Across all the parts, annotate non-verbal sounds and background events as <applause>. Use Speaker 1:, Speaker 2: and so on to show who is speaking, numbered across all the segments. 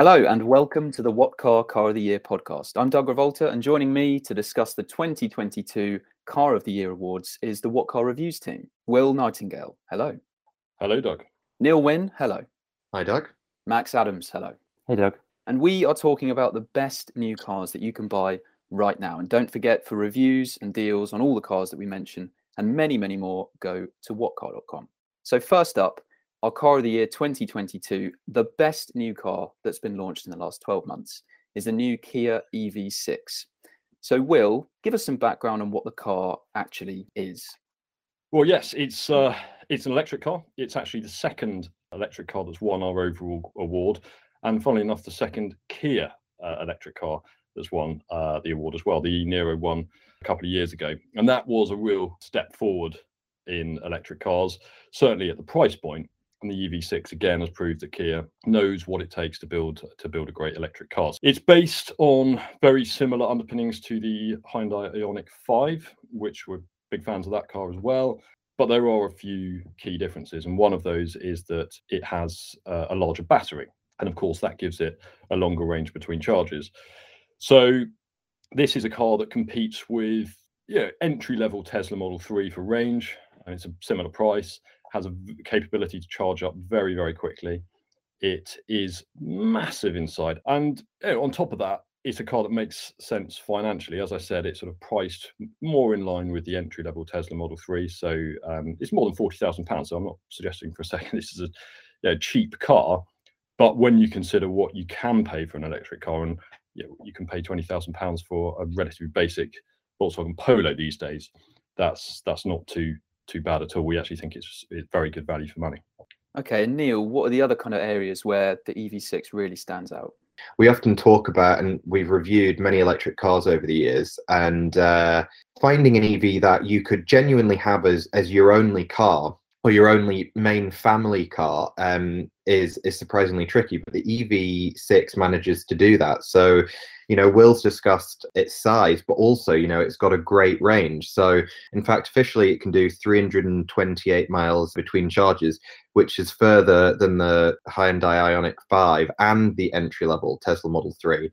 Speaker 1: Hello and welcome to the What Car Car of the Year podcast. I'm Doug Revolta, and joining me to discuss the 2022 Car of the Year awards is the What Car Reviews team. Will Nightingale, hello.
Speaker 2: Hello, Doug.
Speaker 1: Neil Winn, hello.
Speaker 3: Hi, Doug.
Speaker 1: Max Adams, hello.
Speaker 4: Hey, Doug.
Speaker 1: And we are talking about the best new cars that you can buy right now. And don't forget for reviews and deals on all the cars that we mention and many, many more, go to whatcar.com. So, first up, our car of the year 2022, the best new car that's been launched in the last 12 months is the new Kia EV6. So, Will, give us some background on what the car actually is.
Speaker 2: Well, yes, it's uh, it's an electric car. It's actually the second electric car that's won our overall award, and funnily enough, the second Kia uh, electric car that's won uh, the award as well. The Niro won a couple of years ago, and that was a real step forward in electric cars, certainly at the price point and the EV6 again has proved that Kia knows what it takes to build to build a great electric car. It's based on very similar underpinnings to the Hyundai Ioniq 5, which we're big fans of that car as well. But there are a few key differences, and one of those is that it has uh, a larger battery, and of course that gives it a longer range between charges. So this is a car that competes with yeah entry level Tesla Model 3 for range, and it's a similar price has a capability to charge up very, very quickly. It is massive inside. And you know, on top of that, it's a car that makes sense financially. As I said, it's sort of priced more in line with the entry level Tesla Model 3. So um, it's more than £40,000. So I'm not suggesting for a <laughs> second this is a you know, cheap car. But when you consider what you can pay for an electric car, and you, know, you can pay £20,000 for a relatively basic Volkswagen Polo these days, that's that's not too too bad at all. We actually think it's, it's very good value for money.
Speaker 1: Okay, and Neil, what are the other kind of areas where the EV6 really stands out?
Speaker 3: We often talk about, and we've reviewed many electric cars over the years, and uh, finding an EV that you could genuinely have as as your only car or your only main family car um, is is surprisingly tricky. But the EV6 manages to do that. So you know, Will's discussed its size, but also, you know, it's got a great range. So, in fact, officially, it can do 328 miles between charges, which is further than the Hyundai Ioniq 5 and the entry level Tesla Model 3.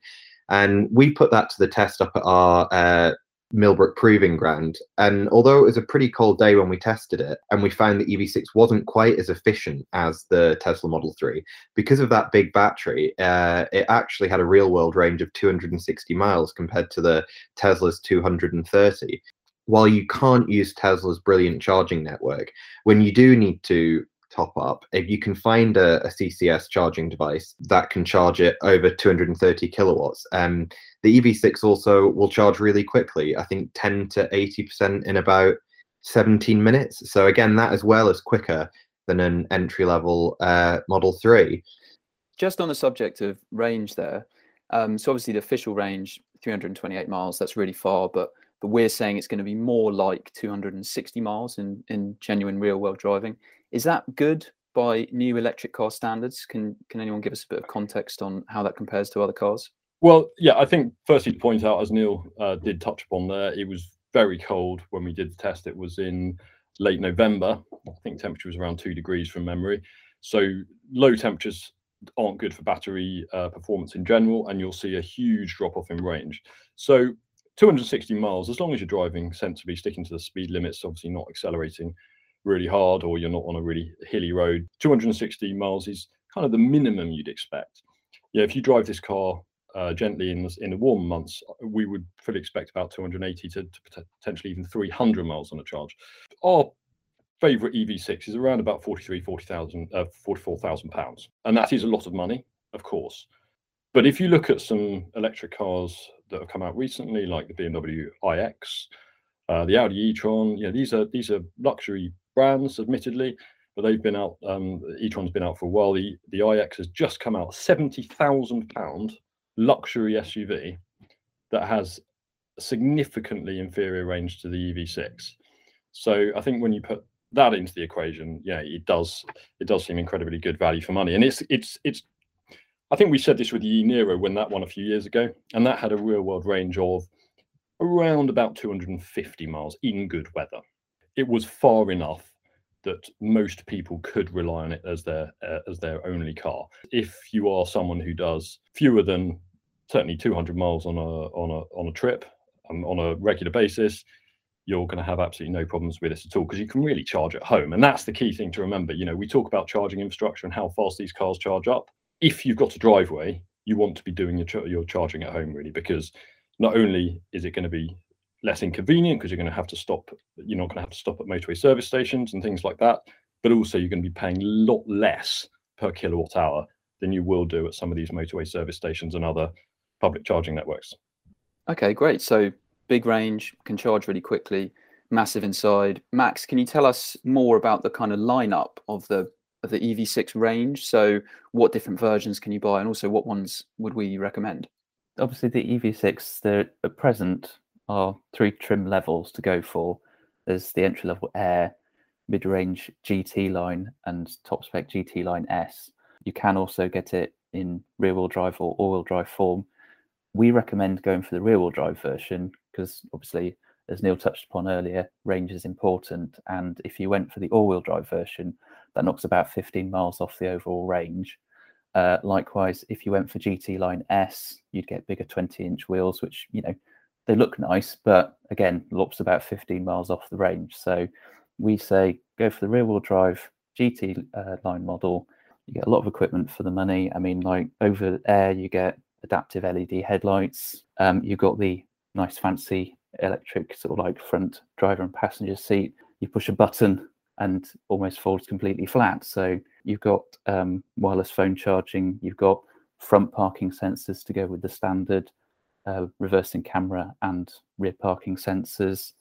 Speaker 3: And we put that to the test up at our uh, Millbrook Proving Ground. And although it was a pretty cold day when we tested it, and we found the EV6 wasn't quite as efficient as the Tesla Model 3, because of that big battery, uh, it actually had a real world range of 260 miles compared to the Tesla's 230. While you can't use Tesla's brilliant charging network, when you do need to top up, if you can find a, a, CCS charging device that can charge it over 230 kilowatts, um, the EV6 also will charge really quickly. I think 10 to 80% in about 17 minutes. So again, that as well is quicker than an entry level uh, Model 3.
Speaker 1: Just on the subject of range there, um, so obviously the official range 328 miles. That's really far, but but we're saying it's going to be more like 260 miles in in genuine real world driving. Is that good by new electric car standards? Can can anyone give us a bit of context on how that compares to other cars?
Speaker 2: Well, yeah, I think firstly to point out, as Neil uh, did touch upon there, it was very cold when we did the test. It was in late November. I think temperature was around two degrees from memory. So low temperatures aren't good for battery uh, performance in general, and you'll see a huge drop off in range. So 260 miles, as long as you're driving sensibly, sticking to the speed limits, obviously not accelerating really hard or you're not on a really hilly road, 260 miles is kind of the minimum you'd expect. Yeah, if you drive this car uh, gently in the, in the warm months, we would fully expect about 280 to, to potentially even 300 miles on a charge. Our favorite EV6 is around about 43, 40,000, uh, 44,000 pounds. And that is a lot of money, of course. But if you look at some electric cars that have come out recently, like the BMW iX, uh, the Audi e-tron, yeah, these are these are luxury brands, admittedly, but they've been out. Um, e-tron's been out for a while. The the iX has just come out, seventy thousand pound luxury SUV that has significantly inferior range to the EV6. So I think when you put that into the equation, yeah, it does it does seem incredibly good value for money. And it's it's it's I think we said this with the Niro when that one a few years ago, and that had a real world range of around about 250 miles in good weather. It was far enough that most people could rely on it as their uh, as their only car. If you are someone who does fewer than certainly 200 miles on a on a on a trip um, on a regular basis, you're going to have absolutely no problems with this at all because you can really charge at home. And that's the key thing to remember. You know, we talk about charging infrastructure and how fast these cars charge up. If you've got a driveway, you want to be doing your, your charging at home really because not only is it going to be less inconvenient because you're going to have to stop, you're not going to have to stop at motorway service stations and things like that, but also you're going to be paying a lot less per kilowatt hour than you will do at some of these motorway service stations and other public charging networks.
Speaker 1: Okay, great. So big range, can charge really quickly, massive inside. Max, can you tell us more about the kind of lineup of the of the EV6 range? So what different versions can you buy and also what ones would we recommend?
Speaker 4: Obviously the EV6 there at present are three trim levels to go for. There's the entry level Air, mid range GT line, and top spec GT line S. You can also get it in rear wheel drive or all wheel drive form. We recommend going for the rear wheel drive version because obviously, as Neil touched upon earlier, range is important. And if you went for the all wheel drive version, that knocks about 15 miles off the overall range. Uh, likewise, if you went for GT Line S, you'd get bigger 20 inch wheels, which, you know, they look nice, but again, lops about 15 miles off the range. So we say go for the rear wheel drive GT uh, line model. You get a lot of equipment for the money. I mean, like over air, you get adaptive LED headlights. Um, you've got the nice fancy electric sort of like front driver and passenger seat. You push a button and almost folds completely flat. So you've got um, wireless phone charging. You've got front parking sensors to go with the standard uh, reversing camera and rear parking sensors.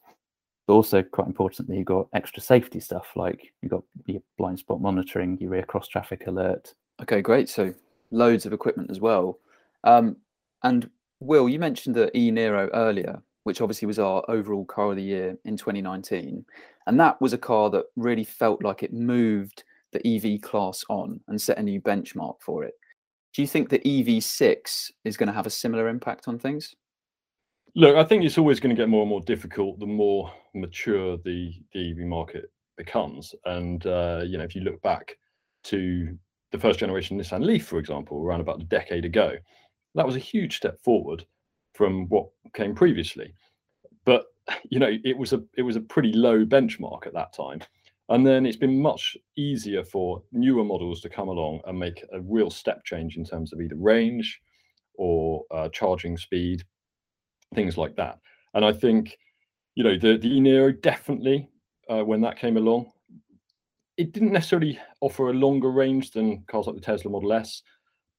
Speaker 4: But also, quite importantly, you've got extra safety stuff like you've got your blind spot monitoring, your rear cross traffic alert.
Speaker 1: Okay, great. So loads of equipment as well. Um, and Will, you mentioned the e Niro earlier, which obviously was our overall car of the year in 2019. And that was a car that really felt like it moved the EV class on and set a new benchmark for it. Do you think the EV6 is going to have a similar impact on things?
Speaker 2: Look, I think it's always going to get more and more difficult the more mature the, the EV market becomes. And, uh, you know, if you look back to the first generation Nissan Leaf, for example, around about a decade ago, that was a huge step forward from what came previously. But <laughs> you know, it was a it was a pretty low benchmark at that time. And then it's been much easier for newer models to come along and make a real step change in terms of either range or uh, charging speed, things like that. And I think, you know, the the Niro definitely, uh, when that came along, it didn't necessarily offer a longer range than cars like the Tesla Model S,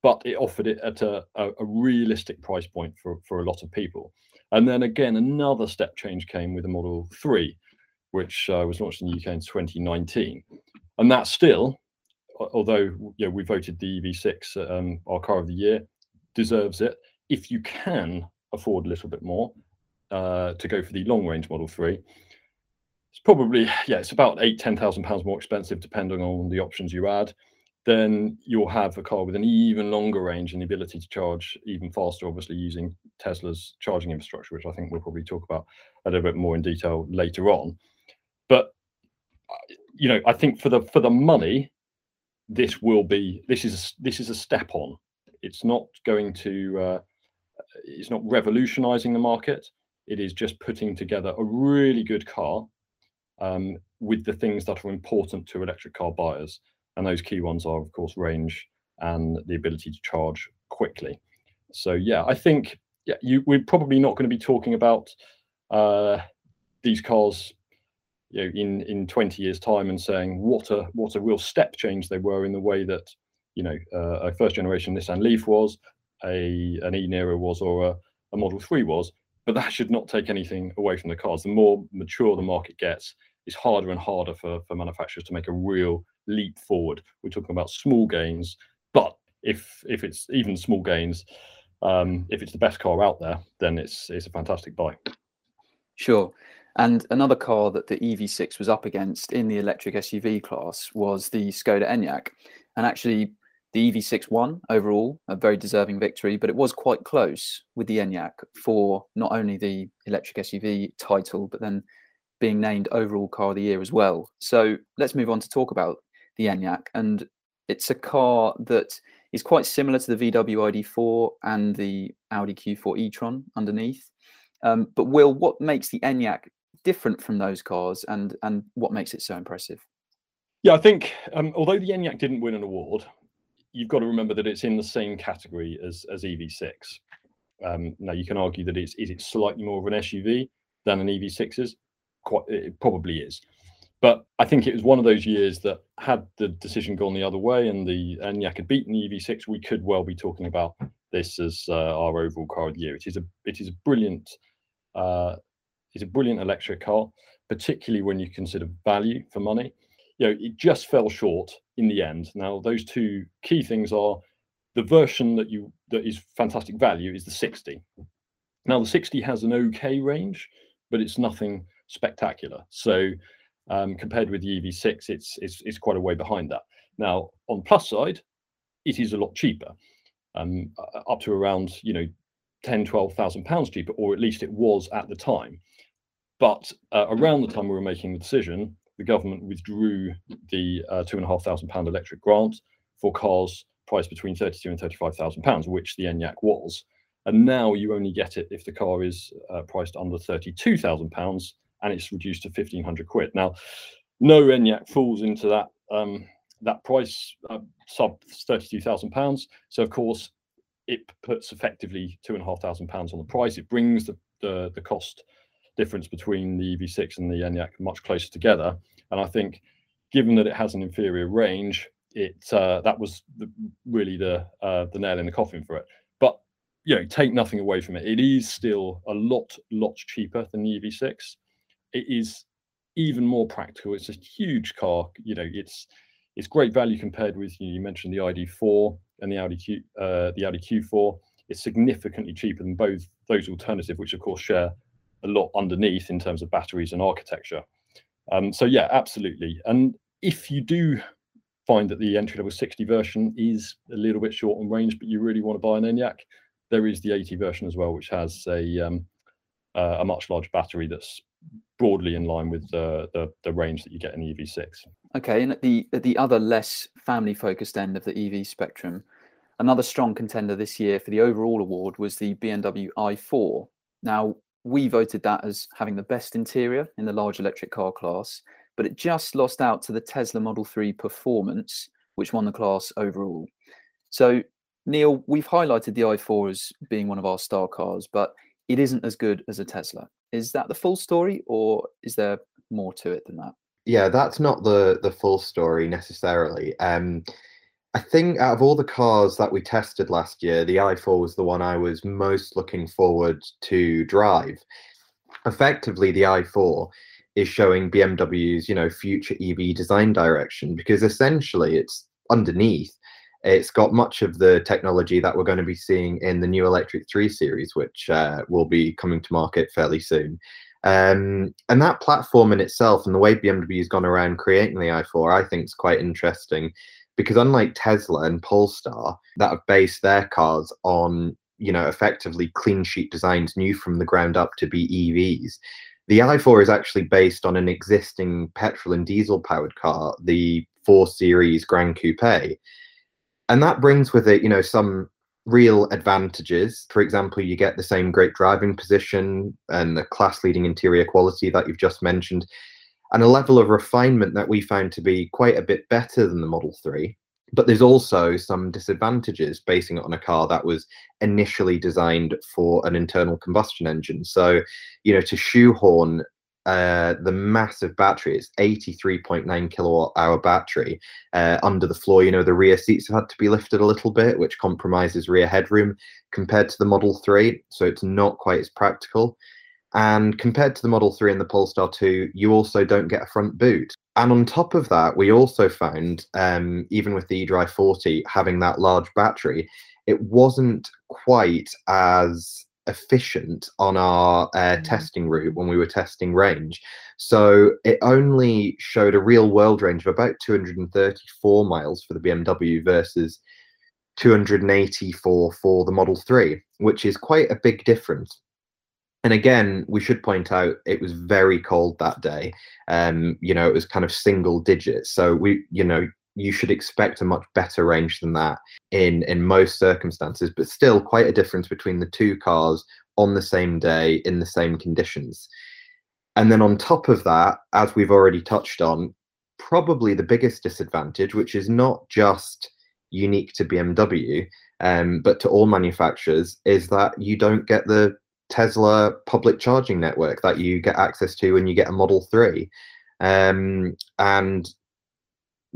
Speaker 2: but it offered it at a, a, a, realistic price point for, for a lot of people. And then again, another step change came with the Model 3, which uh, was launched in the UK in 2019. And that still, although you know, we voted the EV6 um, our car of the year, deserves it. If you can afford a little bit more uh, to go for the long range Model 3, it's probably, yeah, it's about eight, 10,000 pounds more expensive depending on the options you add then you'll have a car with an even longer range and the ability to charge even faster, obviously using Tesla's charging infrastructure, which I think we'll probably talk about a little bit more in detail later on. But uh, you know, I think for the for the money, this will be this is this is a step on. It's not going to uh, it's not revolutionizing the market. It is just putting together a really good car um, with the things that are important to electric car buyers and those key ones are, of course, range and the ability to charge quickly. So yeah, I think yeah, you, we're probably not going to be talking about uh, these cars you know, in in 20 years time and saying what a what a real step change they were in the way that you know uh, a first generation Nissan Leaf was, a an e Niro was, or a, a Model 3 was. But that should not take anything away from the cars. The more mature the market gets, it's harder and harder for, for manufacturers to make a real leap forward. We're talking about small gains, but if if it's even small gains, um, if it's the best car out there, then it's it's a fantastic buy.
Speaker 1: Sure. And another car that the EV6 was up against in the electric SUV class was the Skoda Enyaq. And actually, the EV6 won overall, a very deserving victory, but it was quite close with the Enyaq for not only the electric SUV title, but then being named overall car of the year as well. So let's move on to talk about the Enyaq. And it's a car that is quite similar to the VW ID4 and the Audi Q4 e-tron underneath. Um, but Will, what makes the Enyaq different from those cars, and and what makes it so impressive?
Speaker 2: Yeah, I think um, although the Enyaq didn't win an award, you've got to remember that it's in the same category as as EV6. Um, now you can argue that it's is it slightly more of an SUV than an EV6 is. Quite, it probably is. But I think it was one of those years that had the decision gone the other way and the Enyaq had beaten the EV6, we could well be talking about this as uh, our overall car of the year. It is a it is a brilliant uh, it's a brilliant electric car, particularly when you consider value for money. You know, it just fell short in the end. Now, those two key things are the version that you that is fantastic value is the 60. Now, the 60 has an okay range, but it's nothing spectacular. So um, compared with the EV6, it's, it's, it's quite a way behind that. Now, on plus side, it is a lot cheaper, um, up to around you know 10, 12,000 pounds cheaper, or at least it was at the time. But uh, around the time we were making the decision, the government withdrew the uh, two and a half thousand pound electric grant for cars priced between 32 and 35,000 pounds, which the Enyaq was. And now you only get it if the car is uh, priced under 32,000 pounds and it's reduced to 1500 quid. Now, no Enyaq falls into that um, that price uh, sub 32,000 pounds. So of course, it puts effectively two and a half thousand pounds on the price. It brings the, the, the cost difference between the EV6 and the Enyaq much closer together. And I think, given that it has an inferior range, it uh, that was the, really the uh, the nail in the coffin for it. But you know, take nothing away from it. It is still a lot lot cheaper than the EV6 it is even more practical. It's a huge car. You know, it's it's great value compared with you, mentioned the ID4 and the Audi Q uh, the Audi Q4. It's significantly cheaper than both those alternatives, which of course share a lot underneath in terms of batteries and architecture. Um, so yeah, absolutely. And if you do find that the entry level 60 version is a little bit short on range, but you really want to buy an Enyaq, there is the 80 version as well, which has a um, uh, a much larger battery that's broadly in line with the, the, the range that you get in the EV6.
Speaker 1: Okay, and at the at the other less family focused end of the EV spectrum, another strong contender this year for the overall award was the BMW i4. Now we voted that as having the best interior in the large electric car class, but it just lost out to the Tesla Model 3 Performance, which won the class overall. So Neil, we've highlighted the i4 as being one of our star cars, but it isn't as good as a Tesla. Is that the full story, or is there more to it than that?
Speaker 3: Yeah, that's not the the full story necessarily. Um, I think out of all the cars that we tested last year, the i4 was the one I was most looking forward to drive. Effectively, the i4 is showing BMW's, you know, future EV design direction because essentially it's underneath it's got much of the technology that we're going to be seeing in the new Electric 3 series, which uh, will be coming to market fairly soon. Um, and that platform in itself and the way BMW has gone around creating the i4, I think is quite interesting because unlike Tesla and Polestar that have based their cars on, you know, effectively clean sheet designs new from the ground up to be EVs, the i4 is actually based on an existing petrol and diesel powered car, the 4 Series Gran Coupe and that brings with it you know some real advantages. For example you get the same great driving position and the class leading interior quality that you've just mentioned and a level of refinement that we found to be quite a bit better than the model 3 but there's also some disadvantages basing it on a car that was initially designed for an internal combustion engine. So you know to shoehorn uh, the massive battery. It's 83.9 kilowatt hour battery uh, under the floor. You know, the rear seats have had to be lifted a little bit, which compromises rear headroom compared to the Model 3. So it's not quite as practical. And compared to the Model 3 and the Polestar 2, you also don't get a front boot. And on top of that, we also found, um, even with the eDrive 40 having that large battery, it wasn't quite as efficient on our uh, mm-hmm. testing route when we were testing range. So it only showed a real world range of about 234 miles for the BMW versus 284 for the Model 3, which is quite a big difference. And again, we should point out it was very cold that day. Um, you know, it was kind of single digits. So we, you know, you should expect a much better range than that in in most circumstances, but still quite a difference between the two cars on the same day in the same conditions. And then on top of that, as we've already touched on, probably the biggest disadvantage, which is not just unique to BMW, um, but to all manufacturers, is that you don't get the Tesla public charging network that you get access to when you get a Model 3. Um, and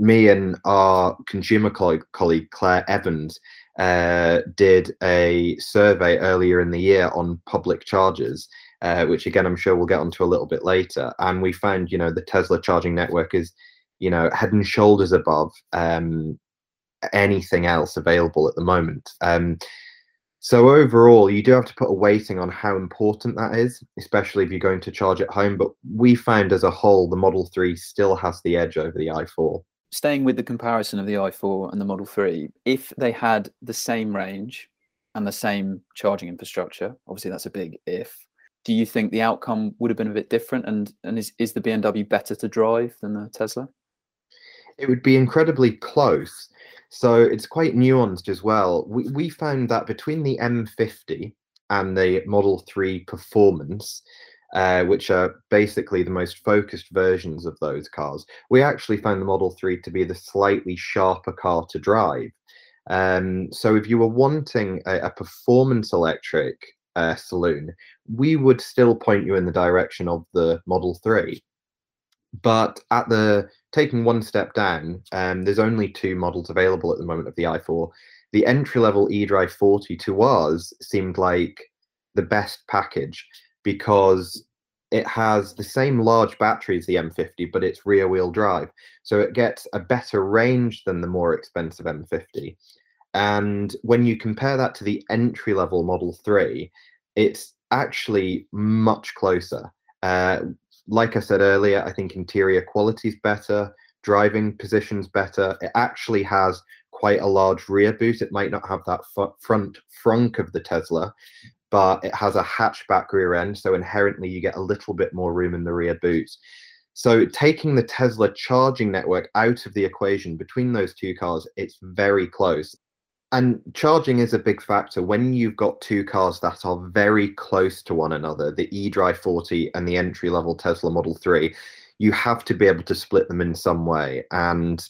Speaker 3: me and our consumer colleague, colleague Claire Evans uh, did a survey earlier in the year on public charges, uh, which again I'm sure we'll get onto a little bit later. And we found, you know, the Tesla charging network is, you know, head and shoulders above um, anything else available at the moment. Um, so overall, you do have to put a weighting on how important that is, especially if you're going to charge at home. But we found as a whole, the Model 3 still has the edge over the i4.
Speaker 1: Staying with the comparison of the i4 and the Model 3, if they had the same range and the same charging infrastructure, obviously that's a big if, do you think the outcome would have been a bit different? And, and is, is the BMW better to drive than the Tesla?
Speaker 3: It would be incredibly close so it's quite nuanced as well. We, we found that between the M50 and the Model 3 Performance, uh, which are basically the most focused versions of those cars, we actually found the Model 3 to be the slightly sharper car to drive. Um, so if you were wanting a, a performance electric uh, saloon, we would still point you in the direction of the Model 3. But at the taking one step down, um, there's only two models available at the moment of the i4. The entry level eDrive 40 to us seemed like the best package because it has the same large battery as the M50, but it's rear wheel drive. So it gets a better range than the more expensive M50. And when you compare that to the entry level Model 3, it's actually much closer. Uh, like I said earlier, I think interior quality is better, driving position's better. It actually has quite a large rear boot. It might not have that front frunk of the Tesla, but it has a hatchback rear end, so inherently you get a little bit more room in the rear boot. So taking the Tesla charging network out of the equation between those two cars, it's very close. And charging is a big factor when you've got two cars that are very close to one another, the eDrive 40 and the entry level Tesla Model 3. You have to be able to split them in some way. And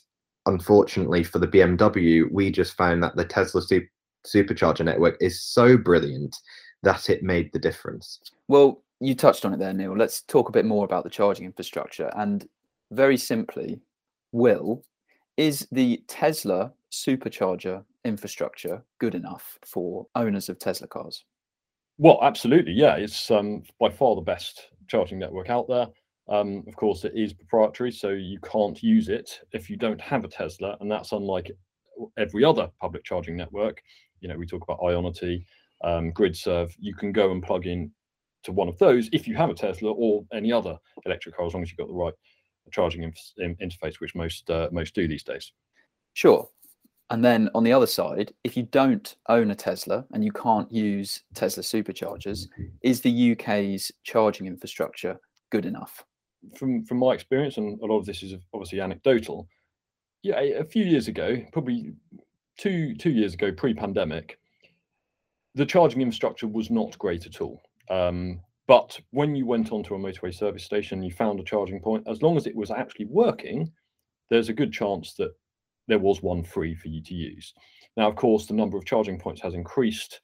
Speaker 3: unfortunately for the BMW, we just found that the Tesla super, supercharger network is so brilliant that it made the difference.
Speaker 1: Well, you touched on it there, Neil. Let's talk a bit more about the charging infrastructure. And very simply, Will, is the Tesla supercharger infrastructure good enough for owners of Tesla cars?
Speaker 2: Well, absolutely. Yeah, it's um, by far the best charging network out there. Um, of course, it is proprietary, so you can't use it if you don't have a Tesla, and that's unlike every other public charging network. You know, we talk about Ionity, um, GridServe. You can go and plug in to one of those if you have a Tesla or any other electric car, as long as you've got the right charging in interface, which most uh, most do these days.
Speaker 1: Sure, and then on the other side, if you don't own a Tesla and you can't use Tesla superchargers, is the UK's charging infrastructure good enough?
Speaker 2: From from my experience, and a lot of this is obviously anecdotal. Yeah, a few years ago, probably two two years ago, pre-pandemic, the charging infrastructure was not great at all. Um, but when you went onto a motorway service station, you found a charging point. As long as it was actually working, there's a good chance that there was one free for you to use. Now, of course, the number of charging points has increased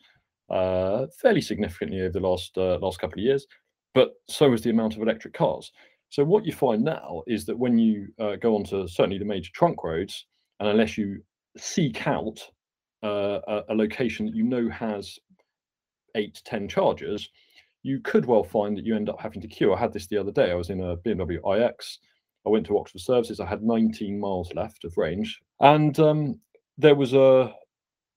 Speaker 2: uh, fairly significantly over the last uh, last couple of years, but so has the amount of electric cars. So what you find now is that when you uh, go onto certainly the major trunk roads, and unless you seek out uh, a, location that you know has eight ten chargers, you could well find that you end up having to queue. I had this the other day. I was in a BMW iX. I went to Oxford Services. I had 19 miles left of range, and um, there was a,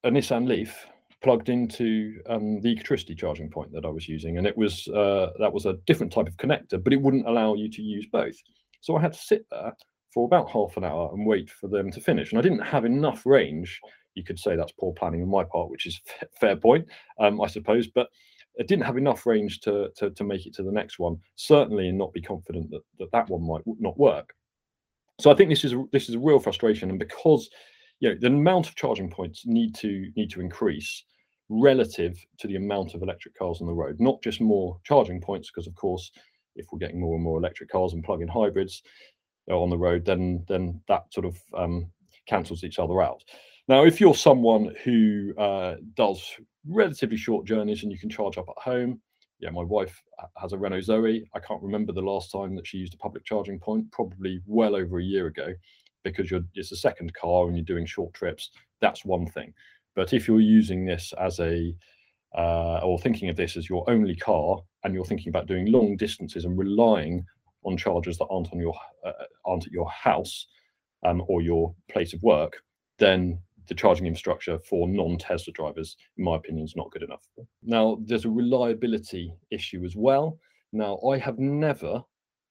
Speaker 2: a Nissan Leaf plugged into um, the Ecotricity charging point that I was using, and it was uh, that was a different type of connector, but it wouldn't allow you to use both. So I had to sit there for about half an hour and wait for them to finish, and I didn't have enough range. You could say that's poor planning on my part, which is <laughs> fair point, um, I suppose. But it didn't have enough range to, to, to make it to the next one, certainly and not be confident that, that that one might not work. So I think this is this is a real frustration, and because you know the amount of charging points need to need to increase relative to the amount of electric cars on the road, not just more charging points, because of course, if we're getting more and more electric cars and plug-in hybrids on the road, then then that sort of um, cancels each other out. Now, if you're someone who uh, does relatively short journeys and you can charge up at home, yeah, my wife has a Renault Zoe. I can't remember the last time that she used a public charging point, probably well over a year ago, because you're it's a second car and you're doing short trips. That's one thing. But if you're using this as a uh, or thinking of this as your only car and you're thinking about doing long distances and relying on chargers that aren't on your uh, aren't at your house um, or your place of work, then the charging infrastructure for non-Tesla drivers, in my opinion, is not good enough. Now, there's a reliability issue as well. Now, I have never,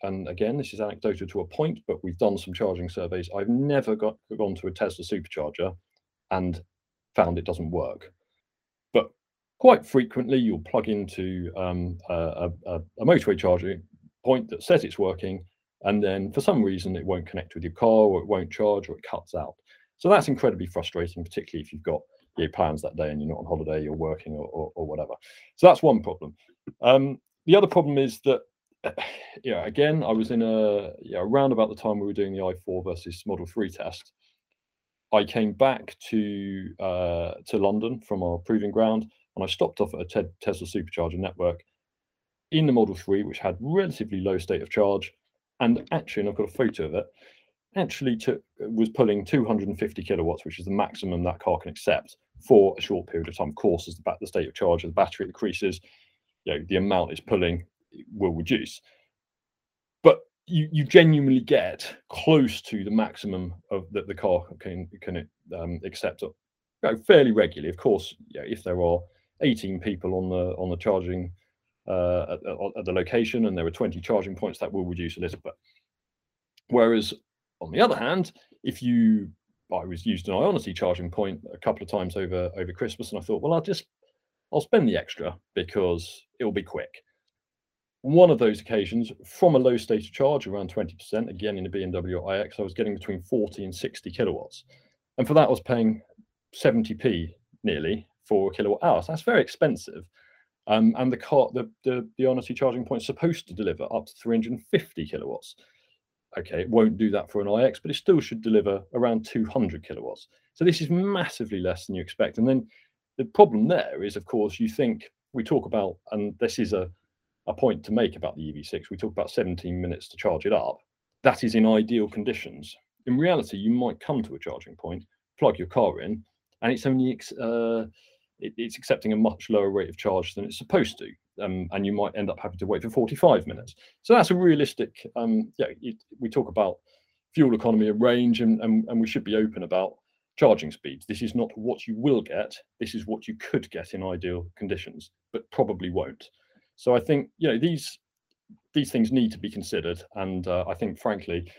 Speaker 2: and again, this is anecdotal to a point, but we've done some charging surveys. I've never got gone to a Tesla supercharger and found it doesn't work. But quite frequently, you'll plug into um, a, a, a motorway charging point that says it's working, and then for some reason it won't connect with your car, or it won't charge, or it cuts out. So that's incredibly frustrating, particularly if you've got your plans that day and you're not on holiday, you're working or, or, or whatever. So that's one problem. Um, the other problem is that, <sighs> yeah, again, I was in a, yeah, around about the time we were doing the i4 versus Model 3 test. I came back to uh, to London from our proving ground, and I stopped off at a te Tesla supercharger network in the Model 3, which had relatively low state of charge. And actually, and I've got a photo of it, actually took was pulling 250 kilowatts, which is the maximum that car can accept for a short period of time. Of course, as the, the state of charge of the battery increases, you know, the amount it's pulling will reduce. But you, you genuinely get close to the maximum of that the car can can um, accept you know, fairly regularly. Of course, you know, if there are 18 people on the on the charging uh, at, at, the location and there are 20 charging points, that will reduce a little bit. Whereas on the other hand, if you, I was used an Ionity charging point a couple of times over over Christmas, and I thought, well, I'll just, I'll spend the extra because it'll be quick. One of those occasions, from a low state of charge, around 20%, again in a BMW iX, I was getting between 40 and 60 kilowatts. And for that, I was paying 70p nearly for a kilowatt hour. So that's very expensive. Um, and the car, the, the, the Ionity charging point is supposed to deliver up to 350 kilowatts okay, it won't do that for an iX, but it still should deliver around 200 kilowatts. So this is massively less than you expect. And then the problem there is, of course, you think we talk about, and this is a, a point to make about the EV6, we talk about 17 minutes to charge it up. That is in ideal conditions. In reality, you might come to a charging point, plug your car in, and it's only uh, it, it's accepting a much lower rate of charge than it's supposed to um, and you might end up having to wait for 45 minutes. So that's a realistic, um, yeah, it, we talk about fuel economy and range, and, and, and we should be open about charging speeds. This is not what you will get. This is what you could get in ideal conditions, but probably won't. So I think, you know, these these things need to be considered. And uh, I think, frankly,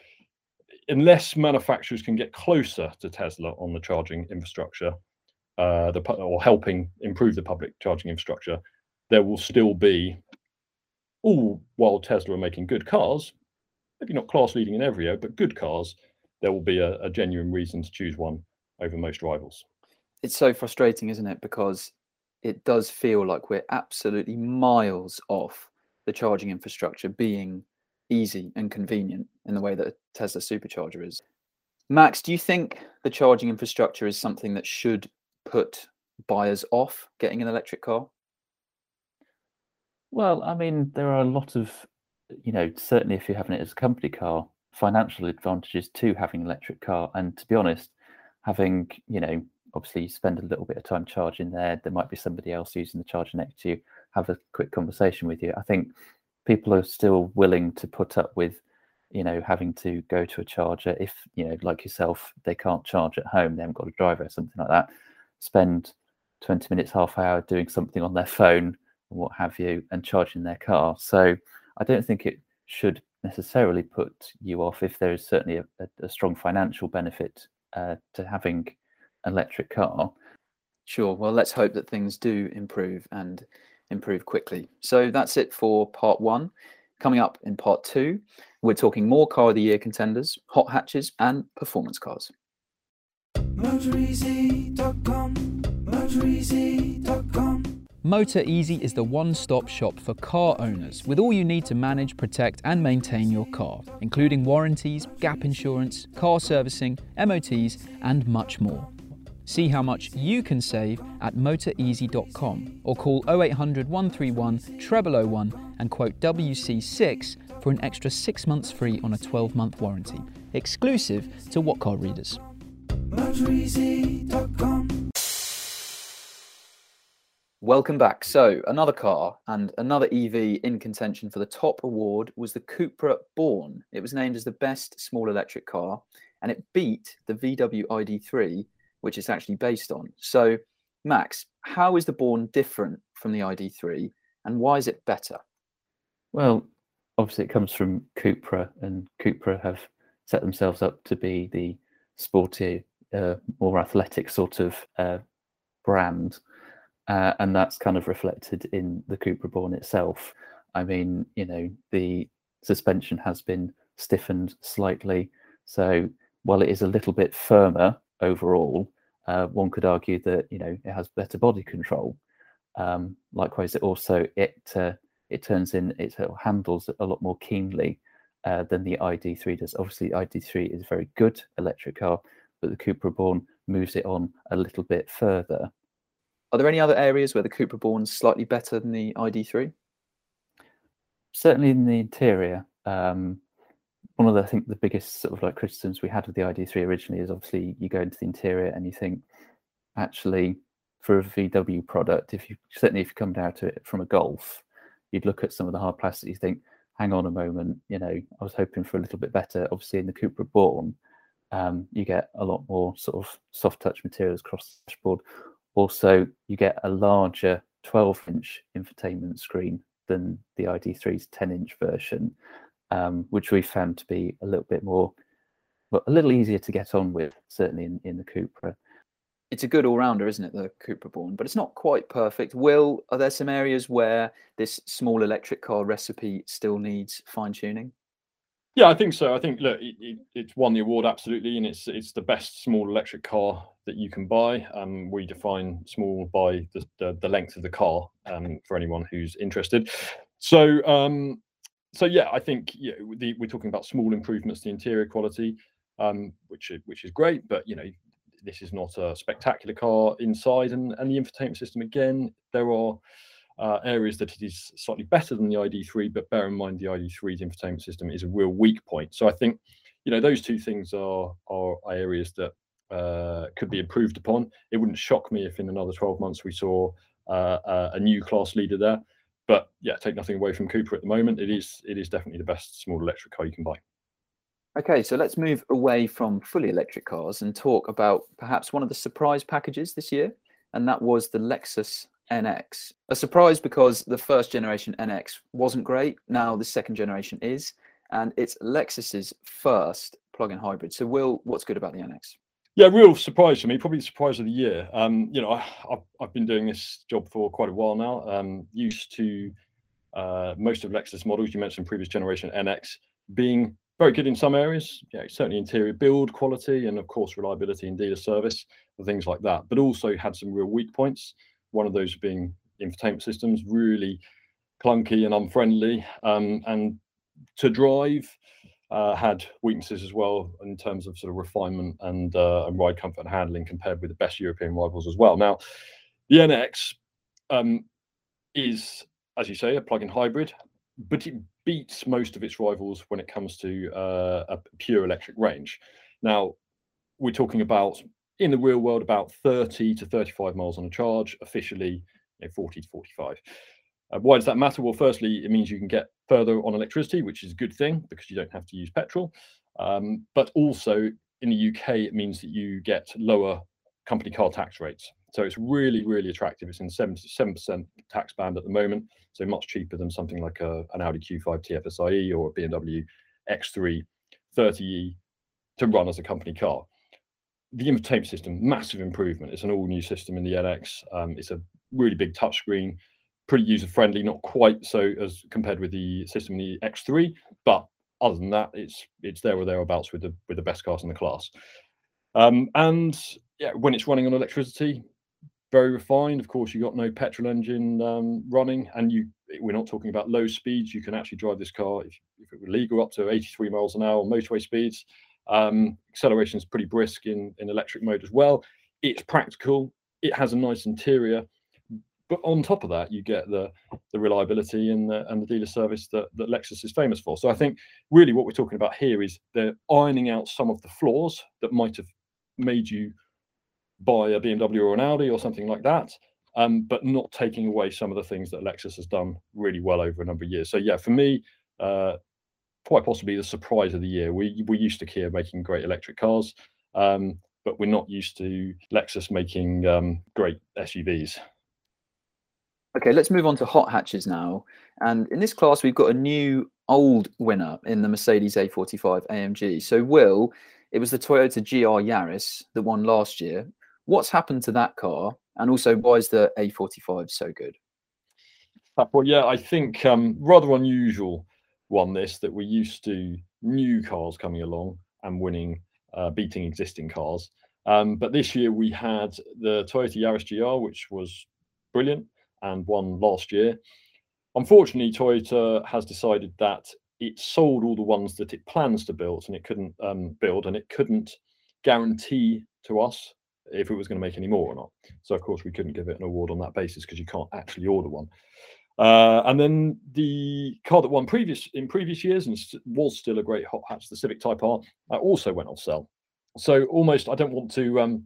Speaker 2: unless manufacturers can get closer to Tesla on the charging infrastructure, uh, the, or helping improve the public charging infrastructure, there will still be, all while Tesla are making good cars, maybe not class leading in every area, but good cars, there will be a, a genuine reason to choose one over most rivals.
Speaker 1: It's so frustrating, isn't it? Because it does feel like we're absolutely miles off the charging infrastructure being easy and convenient in the way that a Tesla supercharger is. Max, do you think the charging infrastructure is something that should put buyers off getting an electric car?
Speaker 4: Well, I mean, there are a lot of, you know, certainly if you're having it as a company car, financial advantages to having an electric car. And to be honest, having, you know, obviously you spend a little bit of time charging there. There might be somebody else using the charger next to you, have a quick conversation with you. I think people are still willing to put up with, you know, having to go to a charger if, you know, like yourself, they can't charge at home, they haven't got a driver or something like that. Spend 20 minutes, half hour doing something on their phone what have you, and charging their car. So I don't think it should necessarily put you off if there is certainly a, a, a strong financial benefit uh, to having an electric car.
Speaker 1: Sure. Well, let's hope that things do improve and improve quickly. So that's it for part one. Coming up in part two, we're talking more car of the year contenders, hot hatches, and performance cars.
Speaker 5: MotorEasy.com, MotorEasy.com.
Speaker 6: Motor Easy is the one stop shop for car owners with all you need to manage, protect, and maintain your car, including warranties, gap insurance, car servicing, MOTs, and much more. See how much you can save at motoreasy.com or call 0800 131 0001 and quote WC6 for an extra six months free on a 12 month warranty, exclusive to What Car readers.
Speaker 5: MotorEasy.com.
Speaker 1: Welcome back. So, another car and another EV in contention for the top award was the Cupra Born. It was named as the best small electric car and it beat the VW ID3 which it's actually based on. So, Max, how is the Born different from the ID3 and why is it better?
Speaker 4: Well, obviously, it comes from Cupra, and Cupra have set themselves up to be the sporty, uh, more athletic sort of uh, brand. Uh, and that's kind of reflected in the Cupra Born itself. I mean, you know, the suspension has been stiffened slightly. So while it is a little bit firmer overall, uh, one could argue that you know it has better body control. Um, likewise, it also it uh, it turns in it handles a lot more keenly uh, than the ID3 does. Obviously, ID3 is a very good electric car, but the Cupra Born moves it on a little bit further.
Speaker 1: Are there any other areas where the Cupra Born's slightly better than the ID3?
Speaker 4: Certainly in the interior. Um, one of the I think the biggest sort of like criticisms we had of the ID3 originally is obviously you go into the interior and you think actually for a VW product, if you certainly if you come down to it from a Golf, you'd look at some of the hard plastics, you think, hang on a moment, you know, I was hoping for a little bit better. Obviously in the Cupra Born, um, you get a lot more sort of soft touch materials across the dashboard. Also, you get a larger 12 inch infotainment screen than the ID3's 10 inch version um, which we found to be a little bit more, well, a little easier to get on with, certainly in, in the Cupra.
Speaker 1: It's a good all rounder, isn't it, the Cupra Born? But it's not quite perfect. Will, are there some areas where this small electric car recipe still needs fine tuning?
Speaker 2: Yeah, I think so. I think look, it, it, it's won the award absolutely, and it's it's the best small electric car that you can buy. Um, we define small by the, the, the length of the car um, for anyone who's interested. So um, so yeah, I think yeah, the, we're talking about small improvements to interior quality, um, which which is great. But you know, this is not a spectacular car inside, and and the infotainment system again, there are uh, areas that it is slightly better than the ID3. But bear in mind, the ID3's infotainment system is a real weak point. So I think you know those two things are are areas that uh, could be improved upon. It wouldn't shock me if in another 12 months we saw uh, a new class leader there. But yeah, take nothing away from Cupra at the moment. It is it is definitely the best small electric car you can buy.
Speaker 1: Okay, so let's move away from fully electric cars and talk about perhaps one of the surprise packages this year, and that was the Lexus NX. A surprise because the first generation NX wasn't great. Now the second generation is, and it's Lexus's first plug-in hybrid. So, Will, what's good about the NX?
Speaker 2: Yeah, real surprise for me. Probably the surprise of the year. Um, you know, I, have I've been doing this job for quite a while now. Um, used to uh, most of Lexus models. You mentioned previous generation NX being very good in some areas. Yeah, certainly interior build quality and of course reliability and dealer service and things like that. But also had some real weak points. One of those being infotainment systems, really clunky and unfriendly. Um, and to drive uh, had weaknesses as well in terms of sort of refinement and, uh, and ride comfort and handling compared with the best European rivals as well. Now, the NX um, is, as you say, a plug-in hybrid, but it beats most of its rivals when it comes to uh, a pure electric range. Now, we're talking about in the real world about 30 to 35 miles on a charge, officially you know, 40 to 45. Uh, why does that matter? Well, firstly, it means you can get further on electricity, which is a good thing because you don't have to use petrol. Um, but also in the UK, it means that you get lower company car tax rates. So it's really, really attractive. It's in 77% tax band at the moment, so much cheaper than something like a, an Audi Q5 TFSIe or a BMW X3 30e to run as a company car. The infotainment system, massive improvement. It's an all new system in the NX. Um, it's a really big touchscreen pretty user friendly, not quite so as compared with the system in the X3, but other than that, it's it's there or thereabouts with the with the best cars in the class. Um, and yeah, when it's running on electricity, very refined. Of course, you've got no petrol engine um, running, and you we're not talking about low speeds. You can actually drive this car if, if it were legal up to 83 miles an hour on motorway speeds. Um, acceleration is pretty brisk in in electric mode as well. It's practical. It has a nice interior, but on top of that, you get the the reliability and the and the dealer service that, that Lexus is famous for. So I think really what we're talking about here is they're ironing out some of the flaws that might have made you buy a BMW or an Audi or something like that, um, but not taking away some of the things that Lexus has done really well over a number of years. So yeah, for me, uh, quite possibly the surprise of the year. We we used to Kia making great electric cars, um, but we're not used to Lexus making um, great SUVs.
Speaker 1: Okay, let's move on to hot hatches now. And in this class, we've got a new old winner in the Mercedes A45 AMG. So, Will, it was the Toyota GR Yaris that won last year. What's happened to that car? And also, why is the A45 so good?
Speaker 2: Uh, well, yeah, I think um, rather unusual one this that we're used to new cars coming along and winning, uh, beating existing cars. Um, but this year we had the Toyota Yaris GR, which was brilliant and won last year. Unfortunately, Toyota has decided that it sold all the ones that it plans to build and it couldn't um, build and it couldn't guarantee to us if it was going to make any more or not. So of course we couldn't give it an award on that basis because you can't actually order one. Uh, and then the car that won previous in previous years and was still a great hot hatch, the Civic Type R, uh, also went off sale. So almost, I don't want to, um,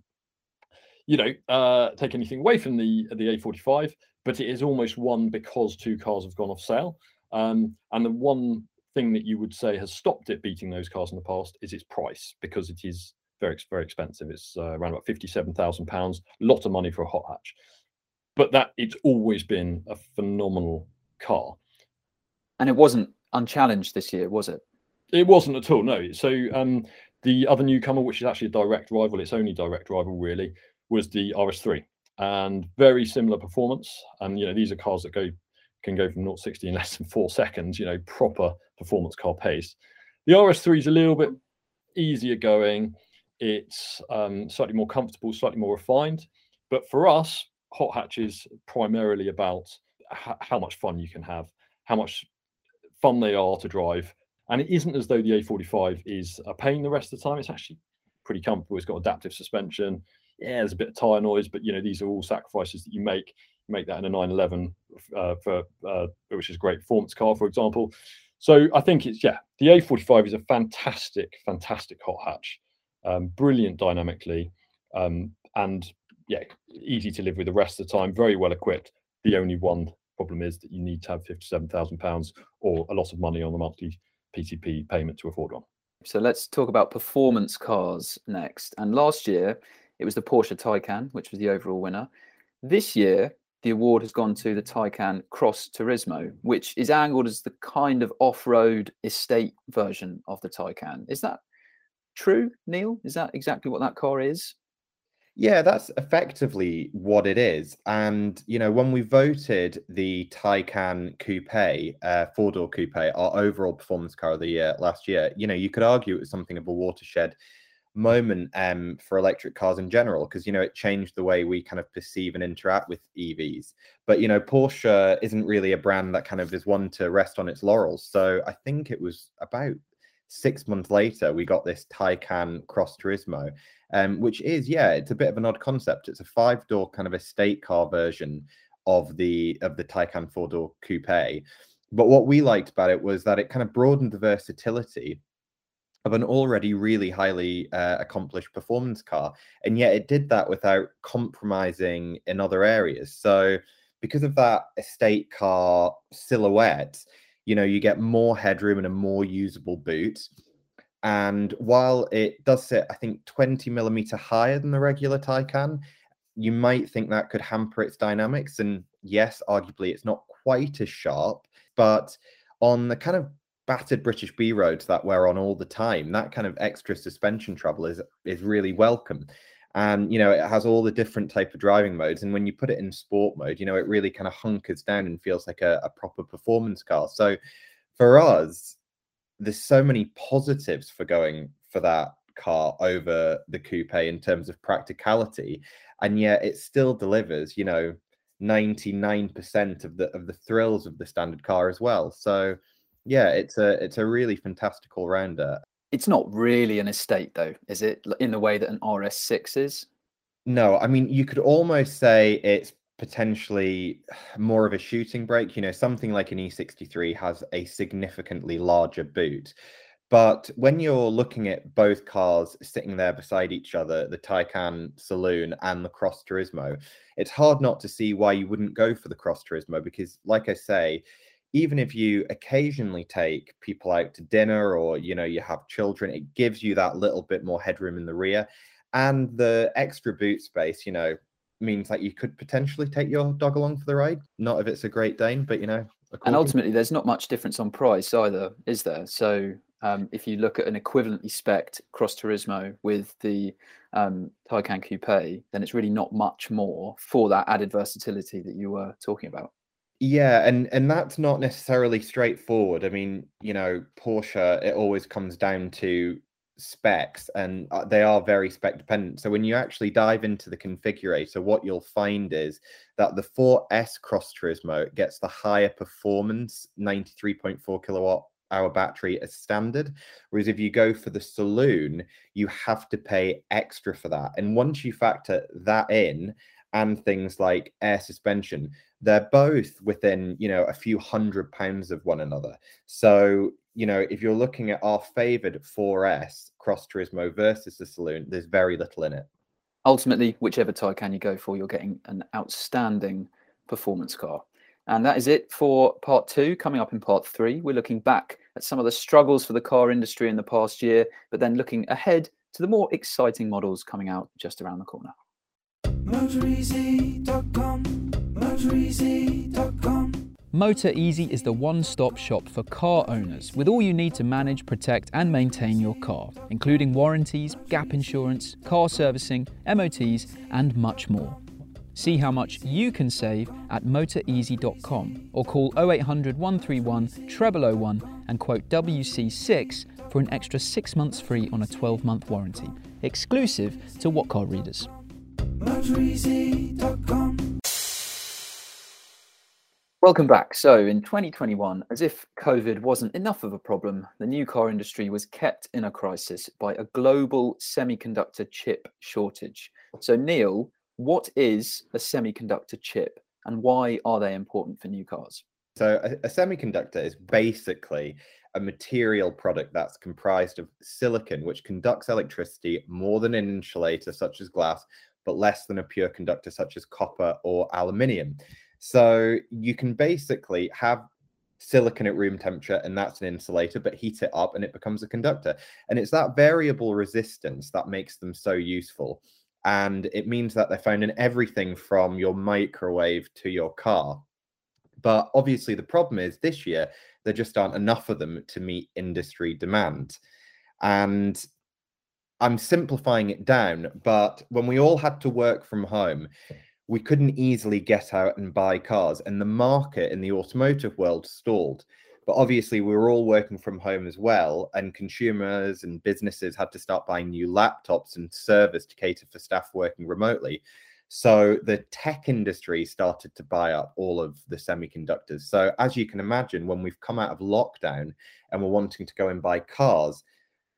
Speaker 2: you know, uh, take anything away from the the A45, but it is almost one because two cars have gone off sale. Um, and the one thing that you would say has stopped it beating those cars in the past is its price because it is very very expensive. It's uh, around about fifty-seven thousand pounds. Lot of money for a hot hatch, but that it's always been a phenomenal car.
Speaker 1: And it wasn't unchallenged this year, was it?
Speaker 2: It wasn't at all. No. So um, the other newcomer, which is actually a direct rival, its only direct rival really, was the RS3, and very similar performance. And you know these are cars that go can go from 0 60 in less than four seconds. You know proper performance car pace. The RS3 is a little bit easier going. It's um, slightly more comfortable, slightly more refined. But for us, hot hatch is primarily about how much fun you can have, how much fun they are to drive. And it isn't as though the A45 is a pain the rest of the time. It's actually pretty comfortable. It's got adaptive suspension. Yeah, there's a bit of tire noise, but you know these are all sacrifices that you make. You make that in a 911 uh, for uh, which is a great performance car, for example. So I think it's yeah, the A45 is a fantastic, fantastic hot hatch um, brilliant dynamically, um, and yeah, easy to live with the rest of the time. Very well equipped. The only one problem is that you need to have fifty-seven thousand pounds or a lot of money on the monthly PCP payment to afford one.
Speaker 1: So let's talk about performance cars next. And last year it was the Porsche Taycan, which was the overall winner. This year the award has gone to the Taycan Cross Turismo, which is angled as the kind of off-road estate version of the Taycan. Is that true, Neil? Is that exactly what that car is?
Speaker 3: Yeah, that's effectively what it is. And, you know, when we voted the Taycan Coupe, uh, four door coupe, our overall performance car of the year last year, you know, you could argue it was something of a watershed moment um, for electric cars in general because, you know, it changed the way we kind of perceive and interact with EVs. But, you know, Porsche isn't really a brand that kind of is one to rest on its laurels. So I think it was about six months later, we got this Taycan Cross Turismo, um, which is yeah, it's a bit of an odd concept. It's a five door kind of estate car version of the of the Taycan four door coupe. But what we liked about it was that it kind of broadened the versatility of an already really highly uh, accomplished performance car, and yet it did that without compromising in other areas. So because of that estate car silhouette you know, you get more headroom and a more usable boot. And while it does sit, I think, 20 millimeter higher than the regular Taycan, you might think that could hamper its dynamics. And yes, arguably, it's not quite as sharp, but on the kind of battered British B roads that we're on all the time, that kind of extra suspension travel is is really welcome. and you know it has all the different type of driving modes and when you put it in sport mode you know it really kind of hunkers down and feels like a, a proper performance car so for us there's so many positives for going for that car over the coupe in terms of practicality and yet it still delivers you know 99% of the of the thrills of the standard car as well. So yeah it's a it's a really fantastical rounder
Speaker 1: it's not really an estate though is it in the way that an rs6 is?
Speaker 3: No i mean you could almost say it's potentially more of a shooting brake you know something like an e63 has a significantly larger boot. But when you're looking at both cars sitting there beside each other, the Taycan Saloon and the Cross Turismo, it's hard not to see why you wouldn't go for the Cross Turismo because, like I say, even if you occasionally take people out to dinner or you know you have children, it gives you that little bit more headroom in the rear, and the extra boot space, you know, means that you could potentially take your dog along for the ride. Not if it's a Great Dane, but you know.
Speaker 1: And ultimately, there's not much difference on price either, is there? So um, if you look at an equivalently spec Cross Turismo with the um, Taycan Coupe, then it's really not much more for that added versatility that you were talking about.
Speaker 3: Yeah, and and that's not necessarily straightforward. I mean, you know, Porsche, it always comes down to specs and uh, they are very spec dependent. So when you actually dive into the configurator, what you'll find is that the 4S Cross Turismo gets the higher performance 93.4 kilowatt hour battery as standard. Whereas if you go for the saloon, you have to pay extra for that. And once you factor that in and things like air suspension, they're both within, you know, a few hundred pounds of one another. So, you know, if you're looking at our favored 4S Cross Turismo versus the Saloon, there's very little in it.
Speaker 1: Ultimately, whichever Taycan you go for, you're getting an outstanding performance car. And that is it for part two. Coming up in part three, we're looking back at some of the struggles for the car industry in the past year, but then looking ahead to the more exciting models coming out just around the corner. MotorEasy.com,
Speaker 6: MotorEasy.com. Motor Easy is the one stop shop for car owners with all you need to manage, protect, and maintain your car, including warranties, gap insurance, car servicing, MOTs, and much more. See how much you can save at motoreasy.com or call 0800 131 0001 and quote WC6 for an extra 6 months free on a 12 month warranty, exclusive to What Car readers.
Speaker 1: Motoreasy.com. Welcome back. So, in 2021, as if COVID wasn't enough of a problem, the new car industry was kept in a crisis by a global semiconductor chip shortage. So, Neil, what is a semiconductor chip and why are they important for new cars?
Speaker 3: So, a, a, semiconductor is basically a material product that's comprised of silicon, which conducts electricity more than an insulator, such as glass, but less than a pure conductor, such as copper or aluminium. So, you can basically have silicon at room temperature and that's an insulator but heat it up and it becomes a conductor and it's that variable resistance that makes them so useful and it means that they're found in everything from your microwave to your car. But obviously, the problem is this year there just aren't enough of them to meet industry demand. And I'm simplifying it down, but when we all had to work from home, we couldn't easily get out and buy cars, and the market in the automotive world stalled. But obviously, we were all working from home as well, and consumers and businesses had to start buying new laptops and servers to cater for staff working remotely. So the tech industry started to buy up all of the semiconductors. So as you can imagine, when we've come out of lockdown and we're wanting to go and buy cars,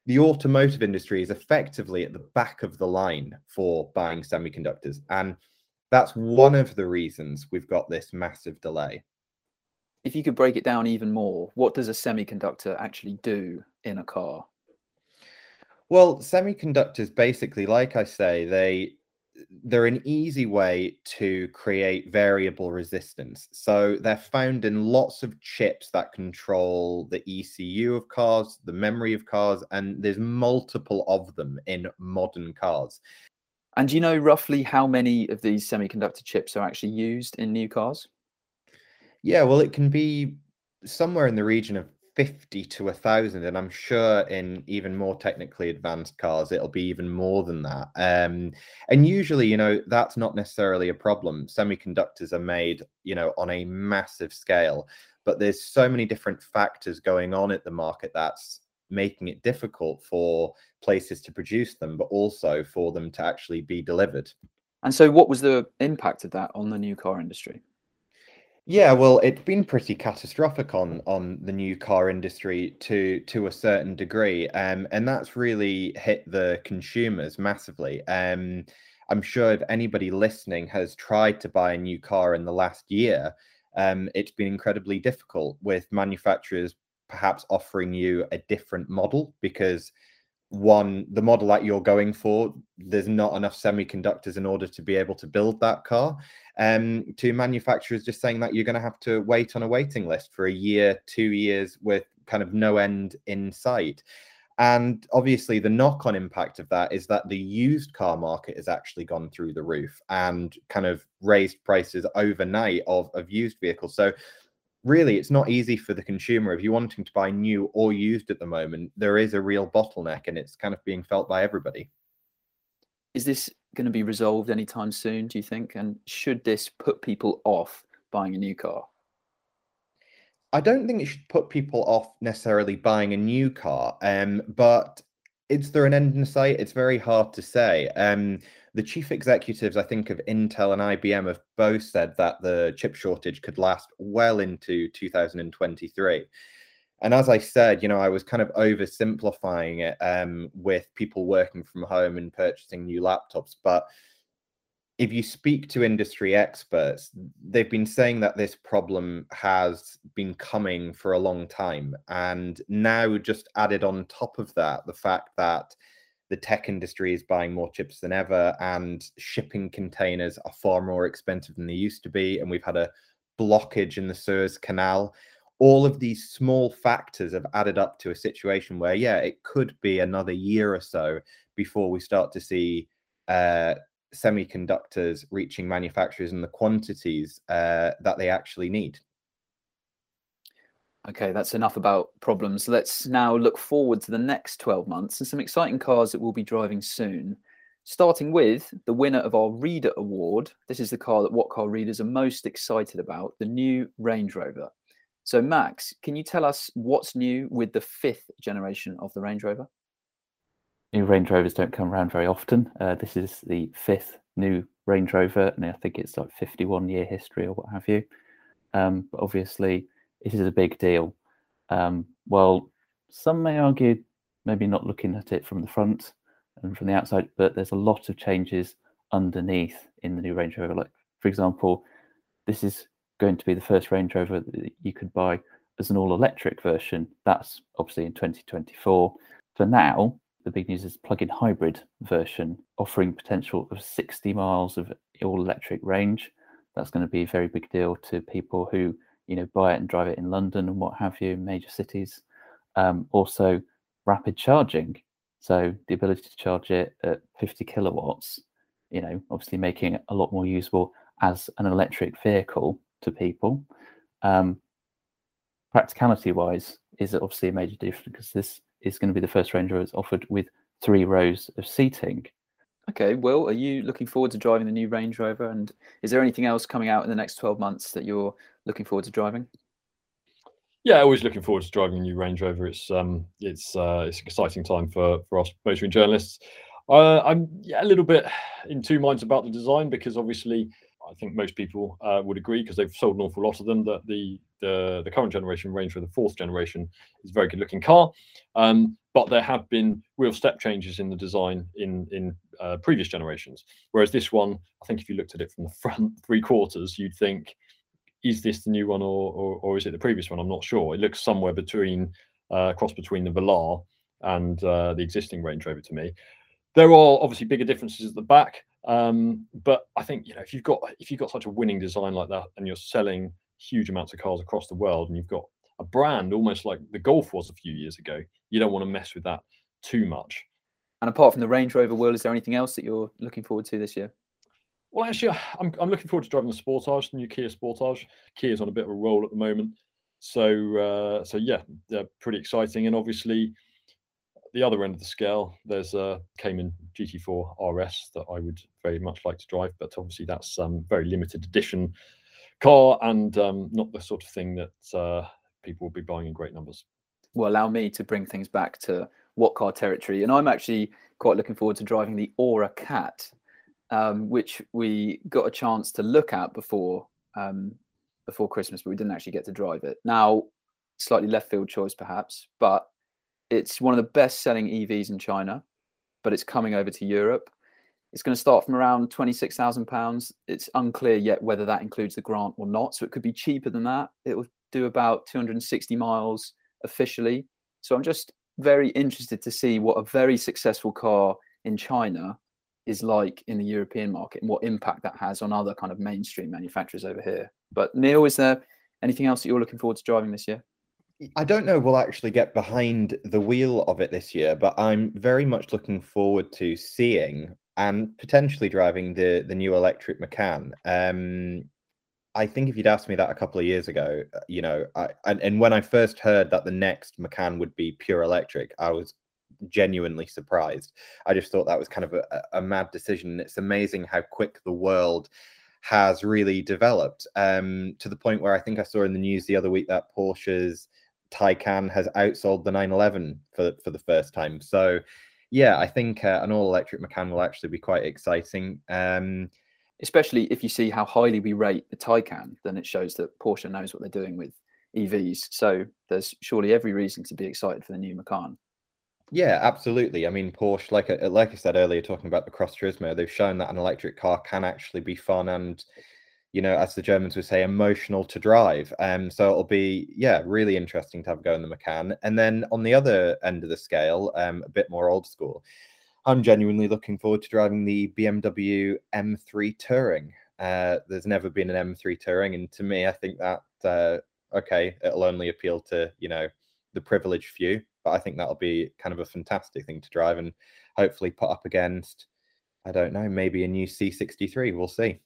Speaker 3: the automotive industry is effectively at the back of the line for buying semiconductors. And that's one of the reasons we've got this massive delay
Speaker 1: if you could break it down even more, what does a semiconductor actually do in a car?
Speaker 3: Well, semiconductors basically, like I say, they they're an easy way to create variable resistance. So they're found in lots of chips that control the ECU of cars, the memory of cars, and there's multiple of them in modern cars.
Speaker 1: And do you know roughly how many of these semiconductor chips are actually used in new cars?
Speaker 3: Yeah, well, it can be somewhere in the region of 50 to a thousand and i'm sure in even more technically advanced cars it'll be even more than that um, and usually you know that's not necessarily a problem semiconductors are made you know on a massive scale but there's so many different factors going on at the market that's making it difficult for places to produce them but also for them to actually be delivered
Speaker 1: and so what was the impact of that on the new car industry
Speaker 3: yeah, well, it's been pretty catastrophic on on the new car industry to to a certain degree, um, and that's really hit the consumers massively. Um, I'm sure if anybody listening has tried to buy a new car in the last year, um, it's been incredibly difficult with manufacturers perhaps offering you a different model because one the model that you're going for there's not enough semiconductors in order to be able to build that car. Um to manufacturers just saying that you're going to have to wait on a waiting list for a year two years with kind of no end in sight. And obviously the knock on impact of that is that the used car market has actually gone through the roof and kind of raised prices overnight of, of used vehicles. So really it's not easy for the consumer. If you're wanting to buy new or used at the moment there is a real bottleneck and it's kind of being felt by everybody.
Speaker 1: Is this going to be resolved anytime soon do you think? And should this put people off buying a new car?
Speaker 3: I don't think it should put people off necessarily buying a new car um, but is there an end in sight? It's very hard to say. Um, the chief executives, I think, of Intel and IBM have both said that the chip shortage could last well into 2023. And as I said, you know, I was kind of oversimplifying it um, with people working from home and purchasing new laptops. But if you speak to industry experts, they've been saying that this problem has been coming for a long time. And now, just added on top of that, the fact that the tech industry is buying more chips than ever, and shipping containers are far more expensive than they used to be. And we've had a blockage in the Suez Canal. All of these small factors have added up to a situation where, yeah, it could be another year or so before we start to see uh, semiconductors reaching manufacturers in the quantities uh, that they actually need.
Speaker 1: Okay, that's enough about problems. Let's now look forward to the next 12 months and some exciting cars that we'll be driving soon. Starting with the winner of our Reader Award. This is the car that What Car readers are most excited about the new Range Rover. So, Max, can you tell us what's new with the fifth generation of the Range Rover?
Speaker 4: New Range Rovers don't come around very often. Uh, this is the fifth new Range Rover, and I think it's like 51 year history or what have you. Um, but obviously, it is a big deal. Um, well, some may argue maybe not looking at it from the front and from the outside, but there's a lot of changes underneath in the new Range Rover. Like, for example, this is going to be the first Range Rover that you could buy as an all electric version. That's obviously in 2024. For now, the big news is plug in hybrid version offering potential of 60 miles of all electric range. That's going to be a very big deal to people who you know, buy it and drive it in London and what have you, major cities. Um, also, rapid charging. So the ability to charge it at 50 kilowatts, you know, obviously making it a lot more usable as an electric vehicle to people. Um, practicality wise, is obviously a major difference because this is going to be the first Range Rover offered with three rows of seating.
Speaker 1: Okay, Will, are you looking forward to driving the new Range Rover? And is there anything else coming out in the next 12 months that you're looking forward to driving?
Speaker 2: Yeah, always looking forward to driving a new Range Rover. It's um, it's uh, it's an exciting time for for us motoring journalists. Uh, I'm yeah, a little bit in two minds about the design because obviously I think most people uh, would agree because they've sold an awful lot of them that the the, the current generation Range Rover, the fourth generation, is a very good looking car. Um, but there have been real step changes in the design in in uh, previous generations. Whereas this one, I think if you looked at it from the front three quarters, you'd think is this the new one or, or, or is it the previous one? I'm not sure. It looks somewhere between uh, cross between the Velar and uh, the existing Range Rover to me. There are obviously bigger differences at the back, um, but I think you know if you've got if you've got such a winning design like that and you're selling huge amounts of cars across the world and you've got a brand almost like the Golf was a few years ago, you don't want to mess with that too much.
Speaker 1: And apart from the Range Rover, Will, is there anything else that you're looking forward to this year?
Speaker 2: Well, actually, <sighs> I'm, I'm looking forward to driving the Sportage, the new Kia Sportage. Kia's on a bit of a roll at the moment. So uh, so yeah, they're pretty exciting. And obviously, the other end of the scale, there's a Cayman GT4 RS that I would very much like to drive, but obviously that's um, very limited edition car and um, not the sort of thing that uh, people will be buying in great numbers.
Speaker 1: Well, allow me to bring things back to what car territory, and I'm actually quite looking forward to driving the Ora Cat, um, which we got a chance to look at before um, before Christmas, but we didn't actually get to drive it. Now, slightly left field choice perhaps, but it's one of the best selling EVs in China, but it's coming over to Europe. It's going to start from around £26,000. It's unclear yet whether that includes the grant or not. So it could be cheaper than that. It will do about 260 miles officially. So I'm just very interested to see what a very successful car in China is like in the European market and what impact that has on other kind of mainstream manufacturers over here. But Neil, is there anything else that you're looking forward to driving this year?
Speaker 3: I don't know we'll actually get behind the wheel of it this year, but I'm very much looking forward to seeing and potentially driving the the new electric Macan. Um, I think if you'd asked me that a couple of years ago, uh, you know, I, and, and when I first heard that the next Macan would be pure electric, I was genuinely surprised. I just thought that was kind of a, a mad decision. It's amazing how quick the world has really developed um, to the point where I think I saw in the news the other week that Porsche's Taycan has outsold the 911 for for the first time. So, yeah, I think uh, an all electric Macan will actually be quite exciting. Um,
Speaker 1: Especially if you see how highly we rate the Taycan, then it shows that Porsche knows what they're doing with EVs. So there's surely every reason to be excited for the new Macan.
Speaker 3: Yeah, absolutely. I mean, Porsche, like uh, like I said earlier, talking about the Cross Turismo, they've shown that an electric car can actually be fun and you know, as the Germans would say, emotional to drive. Um, so it'll be, yeah, really interesting to have a go in the Macan. And then on the other end of the scale, um, a bit more old school, I'm genuinely looking forward to driving the BMW M3 Touring. Uh, there's never been an M3 Touring, and to me, I think that uh, okay, it'll only appeal to you know the privileged few, but I think that'll be kind of a fantastic thing to drive and hopefully put up against. I don't know, maybe a new C63. We'll see.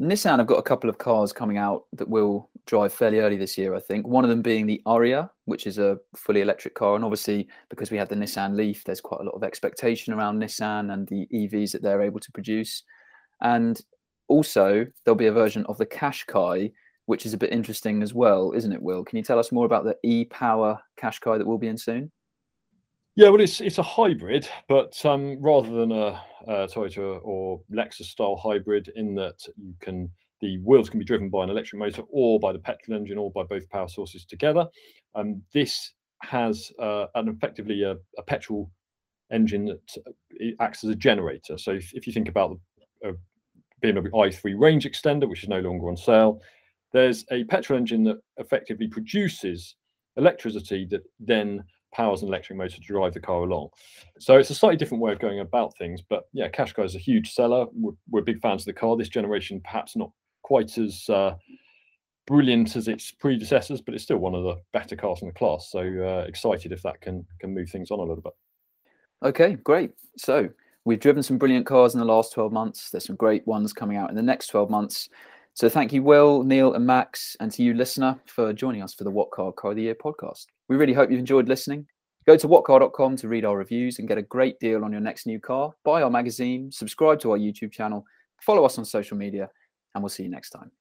Speaker 1: Nissan have got a couple of cars coming out that will drive fairly early this year, I think. One of them being the Ariya, which is a fully electric car. And obviously, because we have the Nissan Leaf, there's quite a lot of expectation around Nissan and the EVs that they're able to produce. And also, there'll be a version of the Qashqai, which is a bit interesting as well, isn't it, Will? Can you tell us more about the e Power Qashqai that will be in soon?
Speaker 2: Yeah, well, it's it's a hybrid, but um, rather than a, a Toyota or Lexus style hybrid, in that you can the wheels can be driven by an electric motor or by the petrol engine or by both power sources together. Um, this has uh, an effectively a, a, petrol engine that uh, acts as a generator. So if, if you think about the uh, BMW i3 range extender, which is no longer on sale, there's a petrol engine that effectively produces electricity that then powers an electric motor to drive the car along. So it's a slightly different way of going about things. But yeah, Qashqai is a huge seller. We're, we're big fans of the car. This generation, perhaps not quite as uh, brilliant as its predecessors, but it's still one of the better cars in the class. So uh, excited if that can can move things on a little bit.
Speaker 1: Okay, great. So we've driven some brilliant cars in the last 12 months. There's some great ones coming out in the next 12 months. So thank you, Will, Neil, and Max, and to you, listener, for joining us for the What Car Car of the Year podcast. We really hope you've enjoyed listening. Go to whatcar.com to read our reviews and get a great deal on your next new car. Buy our magazine, subscribe to our YouTube channel, follow us on social media, and we'll see you next time.